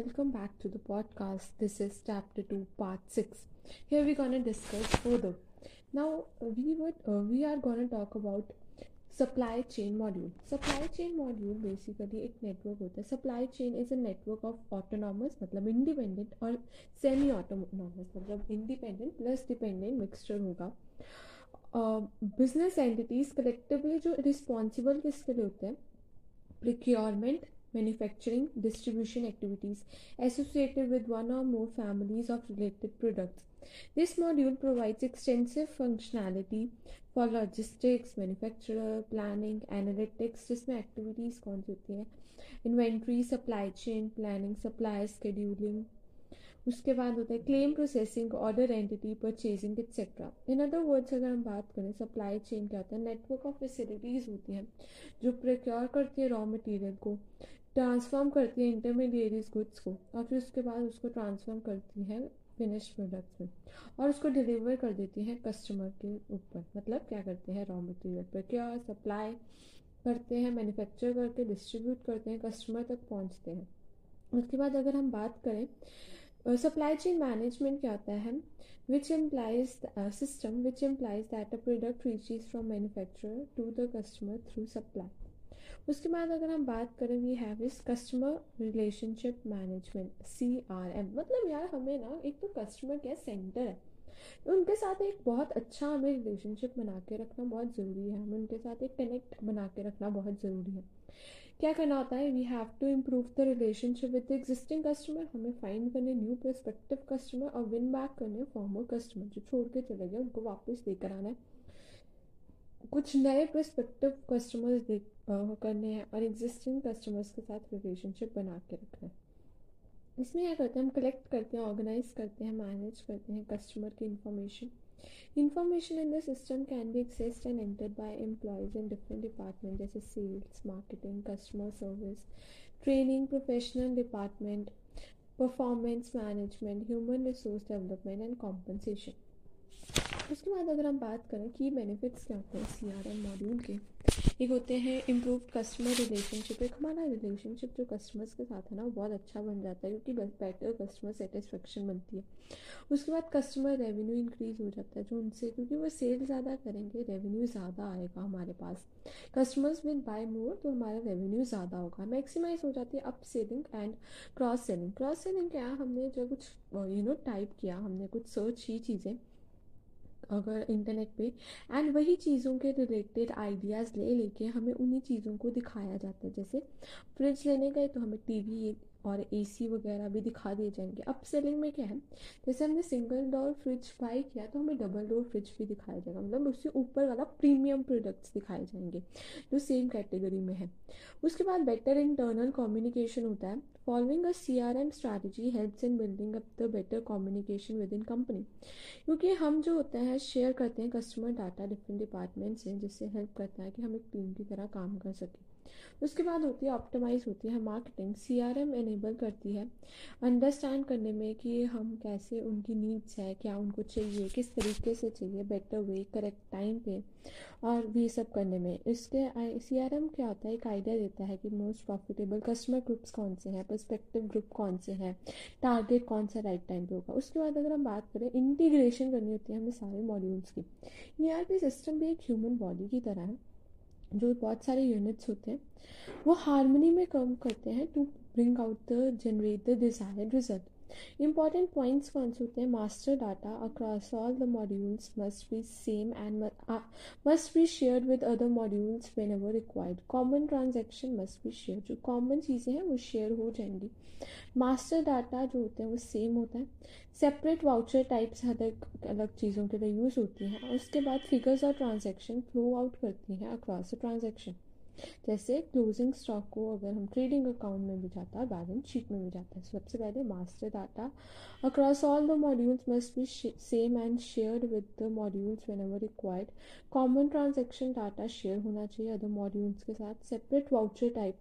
welcome back to the podcast. This is chapter 2, part 6. Here we're going to discuss further. Now, we would uh, we are going to talk about supply chain module. Supply chain module basically एक network होता है. Supply chain is a network of autonomous मतलब independent और semi autonomous मतलब independent plus dependent mixture होगा. Business entities collectively जो responsible किसके लिए होते हैं procurement manufacturing distribution activities associated with one और more families of related products this module provides extensive functionality for logistics manufacture planning analytics जिसमें activities कौन सी होती हैं inventory supply chain planning supply scheduling उसके बाद होता है claim processing order entity purchasing etcetera in other words अगर हम बात करें सप्लाई चेन क्या होता है नेटवर्क ऑफ़ फैसिलिटीज़ होती हैं, जो प्रोक्योर करती है रॉ मटेरियल को। ट्रांसफॉर्म करती है इंटरमीडिएट गुड्स को और फिर उसके बाद उसको ट्रांसफॉर्म करती है फिनिश प्रोडक्ट्स में और उसको डिलीवर कर देती है कस्टमर के ऊपर। मतलब क्या करते हैं? रॉ मटेरियल पर क्या सप्लाई करते हैं? मैन्युफैक्चर करके डिस्ट्रीब्यूट करते हैं कस्टमर तक पहुँचते हैं। उसके बाद अगर हम बात करें सप्लाई चेन मैनेजमेंट क्या होता है? Which employs system which employs that a product reaches from manufacturer to the customer through supply उसके बाद अगर हम बात करें we have is customer relationship management C R M मतलब यार हमें ना एक तो कस्टमर केयर सेंटर है। उनके साथ एक बहुत अच्छा हमें रिलेशनशिप बना के रखना बहुत ज़रूरी है। हमें उनके साथ एक कनेक्ट बना के रखना बहुत ज़रूरी है। क्या करना होता है? We have to improve the relationship with existing customer हमें फाइंड करने न्यू परस्पेक्टिव कस्टमर और विन बैक करने फॉर्मर कस्टमर जो छोड़ के चले गए, उनको वापस लेकर आना है। कुछ नए प्रस्पेक्टिव कस्टमर्स करने हैं और एग्जिस्टिंग कस्टमर्स के साथ रिलेशनशिप बना के रखना है। इसमें क्या करते हैं, हम कलेक्ट करते हैं ऑर्गेनाइज करते हैं मैनेज करते हैं कस्टमर की information information in the system can be accessed and entered by employees in different department जैसे sales marketing customer service training professional department performance management human resource development and compensation उसके बाद अगर हम बात करें कि बेनिफिट्स क्या होते हैं सी आर एम मॉड्यूल के एक होते हैं इम्प्रूव कस्टमर रिलेशनशिप एक हमारा रिलेशनशिप जो कस्टमर्स के साथ है ना, वो बहुत अच्छा बन जाता है, क्योंकि बेटर कस्टमर सेटिस्फेक्शन बनती है। उसके बाद कस्टमर रेवेन्यू इंक्रीज हो जाता है जो उनसे, क्योंकि वो सेल ज़्यादा करेंगे रेवेन्यू ज़्यादा आएगा हमारे पास। कस्टमर्स विल बाय मोर तो हमारा रेवेन्यू ज़्यादा होगा। मैक्सिमाइज हो जाती है up selling and cross selling cross selling क्या, हमने जो कुछ यू नो टाइप किया, हमने कुछ सर्च ही चीज़ें अगर इंटरनेट पे एंड वही चीज़ों के रिलेटेड आइडियाज़ ले लेके हमें उन्हीं चीज़ों को दिखाया जाता है। जैसे फ्रिज लेने गए तो हमें टीवी और एसी वगैरह भी दिखा दिए जाएँगे। अब सेलिंग में क्या है? जैसे हमने सिंगल डोर फ्रिज बाई किया तो हमें डबल डोर फ्रिज भी दिखाया जाएगा। मतलब उससे ऊपर वाला प्रीमियम प्रोडक्ट्स दिखाए जाएँगे, जो सेम कैटेगरी में है। उसके बाद बेटर इंटरनल कम्युनिकेशन होता है। Following a C R M strategy helps in building up the better communication with in company क्योंकि हम जो होते है शेयर करते हैं कस्टमर डाटा डिफरेंट डिपार्टमेंट्स से जिससे हेल्प करता है कि हम एक टीम की तरह काम कर सकें। उसके बाद होती है ऑप्टिमाइज होती है marketing C R M enable करती है। अंडरस्टैंड करने में कि हम कैसे उनकी नीड्स है, क्या उनको चाहिए, किस तरीके से चाहिए बेटर वे करेक्ट टाइम पे और भी सब करने में। इसके सी आर एम क्या होता है? एक आइडिया देता है कि मोस्ट प्रॉफिटेबल कस्टमर ग्रुप्स कौन से हैं परस्पेक्टिव ग्रुप कौन से हैं टारगेट कौन सा राइट टाइम पे होगा। उसके बाद अगर हम बात करें इंटीग्रेशन करनी होती है हमें सारे मॉड्यूल्स की। ई आर पी सिस्टम भी एक ह्यूमन बॉडी की तरह है। जो बहुत सारे यूनिट्स होते हैं, वो हारमोनी में काम करते हैं to bring out the generate the desired result Important points होते हैं master across all the modules must be same and uh, must be shared with other modules whenever required. Common transaction must be shared. जो common चीज़ें हैं वो share हो जाएँगी master data जो होते हैं वो सेम होता है सेपरेट वाउचर टाइप्स अलग अलग चीज़ों के लिए यूज़ होती हैं उसके बाद फिगर्स और ट्रांजेक्शन फ्लो आउट करती हैं अक्रॉस द ट्रांजेक्शन जैसे क्लोजिंग स्टॉक को अगर हम ट्रेडिंग अकाउंट में भी जाता है बैलेंस शीट में भी जाता है, सबसे पहले master data across all the modules must be same and shared with the modules whenever required common transaction data share होना चाहिए अदर मॉड्यूल्स के साथ separate voucher type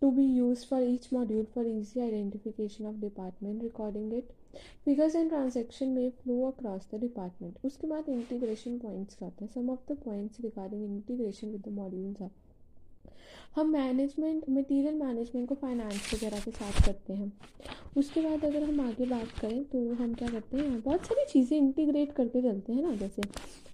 to be used for each module for easy identification of department, recording it. Figures and transaction में flow across the department उसके बाद integration points का आता है। Some of the points regarding integration with the modules are हम management material management को finance वगैरह के साथ करते हैं। उसके बाद अगर हम आगे बात करें तो हम क्या करते हैं? बहुत सारी चीज़ें इंटीग्रेट करते चलते हैं ना। जैसे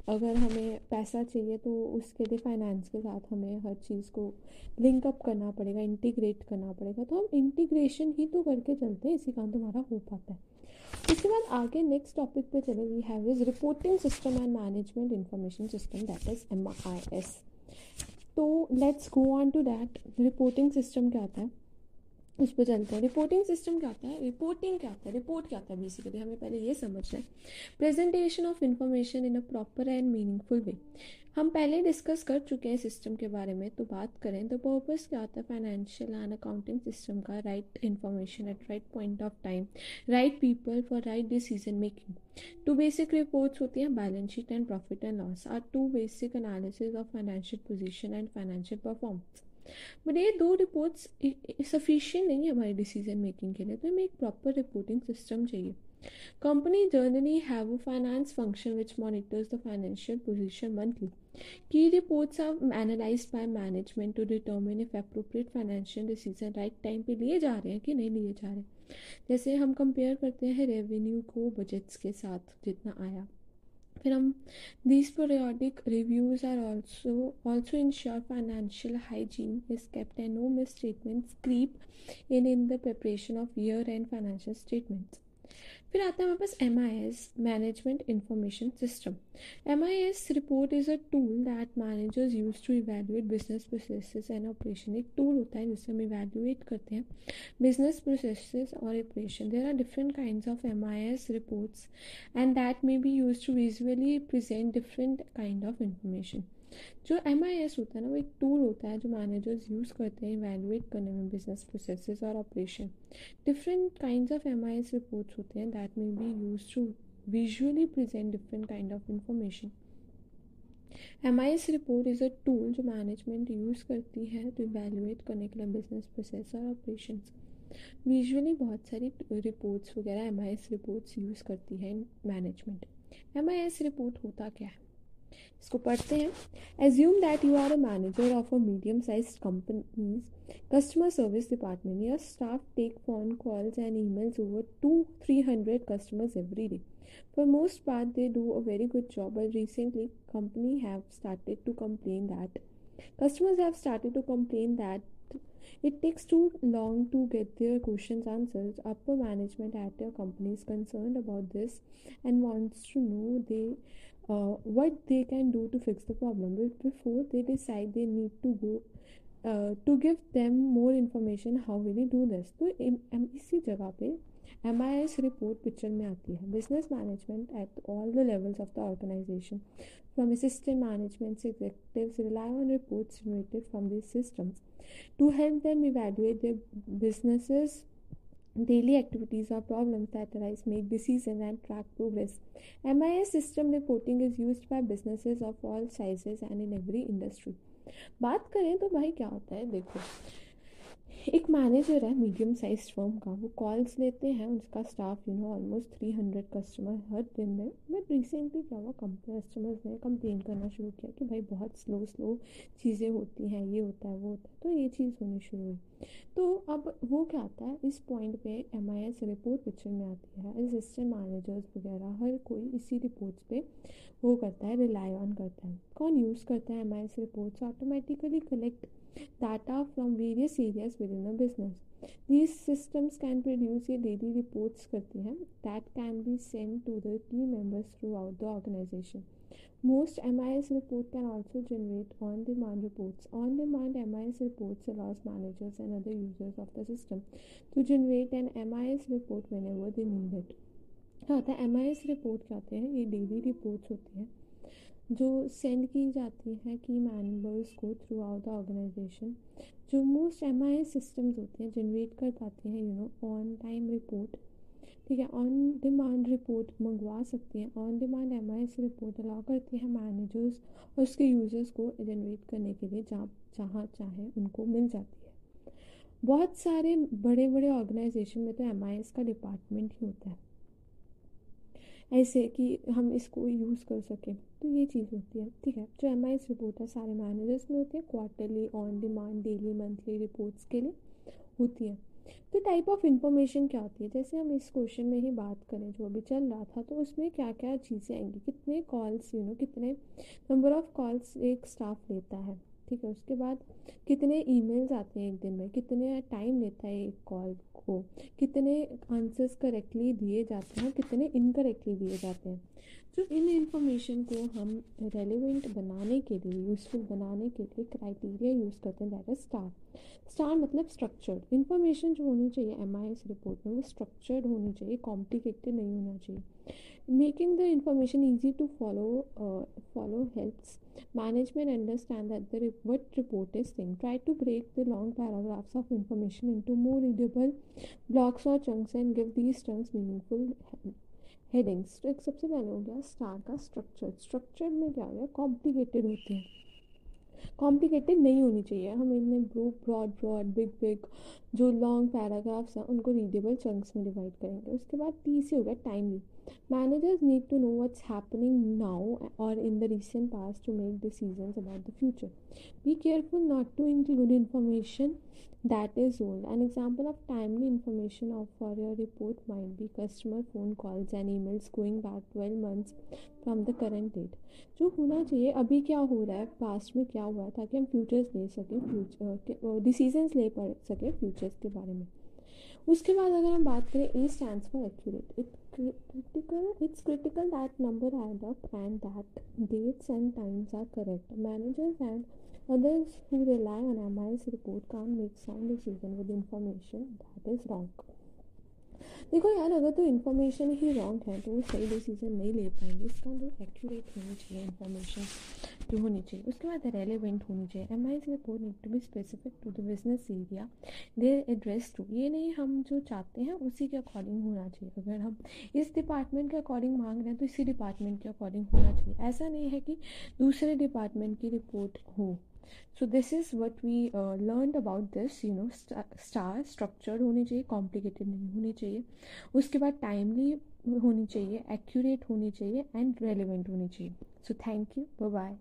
अगर हमें पैसा चाहिए तो उसके लिए फाइनेंस के साथ हमें हर चीज़ को लिंक अप करना पड़ेगा इंटीग्रेट करना पड़ेगा। तो हम इंटीग्रेशन ही तो करके चलते हैं। इसी काम तुम्हारा हो पाता है। उसके बाद आगे नेक्स्ट टॉपिक पे चले we have is reporting system and management information system that is M I S तो let's go on to that reporting system क्या होता है? उस पर चलते हैं। रिपोर्टिंग सिस्टम क्या होता है? रिपोर्टिंग क्या होता है? रिपोर्ट क्या होता है? बेसिकली हमें पहले ये समझना है। Presentation of information in a proper and meaningful way हम पहले डिस्कस कर चुके हैं सिस्टम के बारे में तो बात करें तो पर्पस क्या होता है? फाइनेंशियल एंड अकाउंटिंग सिस्टम का right information at right point of time right people for right decision making two basic reports होती हैं balance sheet and profit and loss are two basic analysis of financial position and financial performance but ये दो reports sufficient नहीं है हमारी decision making के लिए तो हमें एक प्रॉपर रिपोर्टिंग सिस्टम चाहिए। Company generally have a finance function which monitors the financial position monthly की reports are analyse by management to determine if appropriate financial decision right time पे लिए जा रहे हैं कि नहीं लिए जा रहे। हैं जैसे हम कंपेयर करते हैं रेवेन्यू को बजट्स के साथ जितना आया। From um, these periodic reviews are also also ensure financial hygiene is kept and no misstatements creep in in the preparation of year-end financial statements. फिर आता है हमारे पास M I S management information system M I S report is a tool that managers use to evaluate business process and operation एक tool होता है जिससे हम evaluate करते हैं बिज़नेस प्रोसेस और operation there are different kind of M I S reports and that may be used to visually present different kind of information जो M I S होता है ना, वो एक टूल होता है जो मैनेजर्स यूज़ करते हैं इवेलुएट करने में बिज़नेस प्रोसेसेस और operation different kind of M I S reports होते हैं that may be used to visually present different kind of information M I S report is a tool जो management use करती है तो evaluate करने के लिए बिज़नेस प्रोसेस और ऑपरेशन विजुअली बहुत सारी रिपोर्ट्स वगैरह M I S reports use करती है management M I S report होता क्या है? इसको पढ़ते हैं। Assume that you are a manager of a medium size company customer service department your staff take phone calls and emails over two three hundred customers every day for most part they do a very good job and recently company have started to complain that customers have started to complain that it takes too long to get their questions answered. Upper management at your company is concerned about this and wants to know they uh, what they can do to fix the problem before they decide they need to go uh, to give them more information how will you do this तो इसी जगह पे M I S report picture में आती है. Business management at all the levels of the organization from assistant management executive rely on report generated from this system to help them evaluate their business daily activities और problem make decision and track progress M I S system reporting is use by business of all size and in every industry बात करें तो भाई क्या होता है? देखो एक मैनेजर है मीडियम साइज़ फर्म का। वो कॉल्स लेते हैं, उसका staff you know almost three hundred customer हर दिन में। बट रिसेंटली क्या हुआ कम कस्टमर्स ने कंप्लेन करना शुरू किया कि भाई बहुत स्लो स्लो चीज़ें होती हैं, ये होता है, वो होता है। तो ये चीज़ होनी शुरू हुई। तो अब वो क्या आता है, इस पॉइंट पे M I S report picture में आती है। असिस्टेंट मैनेजर्स वगैरह, हर कोई इसी रिपोर्ट्स पे वो करता है रिलाई ऑन करता है। कौन यूज़ करता है M I S reports automatically collect data from various areas within a business. These systems can produce a daily reports करती हैं that can be sent to the key members throughout the organization. Most MIS report can also generate on-demand reports. On-demand MIS reports allows managers and other users of the system to generate an MIS report whenever they need it. क्या होता है M I S report क्या होते हैं ये daily reports होती हैं जो सेंड की जाती है की मेंबर्स को थ्रू आउट द ऑर्गेनाइजेशन जो मोस्ट एम आई सिस्टम्स होते हैं जनरेट कर पाते हैं you know on time report ठीक है ऑन डिमांड रिपोर्ट मंगवा सकते हैं on demand M I S report allow करते हैं मैनेजर्स और उसके यूज़र्स को जनरेट करने के लिए जहाँ जहाँ चाहे उनको मिल जाती है। बहुत सारे बड़े बड़े ऑर्गेनाइजेशन में तो एम आई एस का डिपार्टमेंट ही होता है। ऐसे कि हम इसको यूज़ कर सकें। तो ये चीज़ होती है, ठीक है? जो एम रिपोर्ट है, सारे मैनेजर्स में होती है quarterly on demand daily monthly reports के लिए होती है। तो टाइप ऑफ़ इंफॉर्मेशन क्या होती है? जैसे हम इस क्वेश्चन में ही बात करें, जो अभी चल रहा था तो उसमें क्या क्या चीज़ें आएँगी? कितने कॉल्स यू नो कितने नंबर ऑफ़ कॉल्स एक स्टाफ लेता है? ठीक है, उसके बाद कितने ईमेल्स आते हैं एक दिन में? कितने टाइम लेता है एक कॉल को? कितने आंसर्स करेक्टली दिए जाते हैं? कितने इनकरेक्टली दिए जाते हैं? तो इन इंफॉर्मेशन को हम रेलिवेंट बनाने के लिए यूजफुल बनाने के लिए क्राइटेरिया यूज़ करते हैं दैट इज़ स्टार स्टार मतलब स्ट्रक्चर्ड इंफॉर्मेशन जो होनी चाहिए एम आई एस रिपोर्ट में, वो स्ट्रक्चर्ड होनी चाहिए कॉम्प्लिकेटेड नहीं होना चाहिए. Making the information easy to follow follow helps management understand that the what report is thing try to break the long paragraphs of information into more readable blocks और chunks and give these chunks meaningful headings तो एक सबसे पहले हो गया star का structure structure में क्या हो गया? कॉम्प्लिकेटेड होते हैं. कॉम्प्लिकेटेड नहीं होनी चाहिए. हम इनमें bro broad broad big big जो लॉन्ग पैराग्राफ्स हैं, उनको रीडेबल चंक्स में डिवाइड करेंगे. उसके बाद तीसरे हो गया timely managers need to know what's happening now और in the recent past to make decisions about the future be careful not to include information that is old. An example of timely information of for your report might be customer phone calls and emails going back 12 months from the current date जो होना चाहिए, अभी क्या हो रहा है? Past में क्या हुआ है? ताकि हम फ्यूचर्स ले सकें फ्यूचर डिसीजंस ले पा, सकें फ्यूचर्स के बारे में। उसके बाद अगर हम बात करें A stand for accurate it critical it's critical that number add up and that dates and times are correct managers and others who rely on M I report can make sound decision with information that is wrong देखो यार, अगर तो information ही wrong है तो वो सही decision नहीं ले पाएँगे। इसका जो एक्यूरेट होनी चाहिए इन्फॉर्मेशन जो होनी चाहिए। उसके बाद रेलिवेंट होनी चाहिए। M I report need to be specific to the business area they address to ये नहीं हम जो चाहते हैं, उसी के अकॉर्डिंग होना चाहिए। अगर हम इस डिपार्टमेंट के अकॉर्डिंग मांग रहे हैं तो इसी डिपार्टमेंट के अकॉर्डिंग होना चाहिए। ऐसा नहीं है कि दूसरे डिपार्टमेंट की रिपोर्ट हो। So this is what we learn about this you know star structured होने चाहिए कॉम्प्लिकेटेड नहीं होने चाहिए। उसके बाद टाइमली होनी चाहिए एक्यूरेट होनी चाहिए एंड रेलिवेंट होनी चाहिए। So thank you bye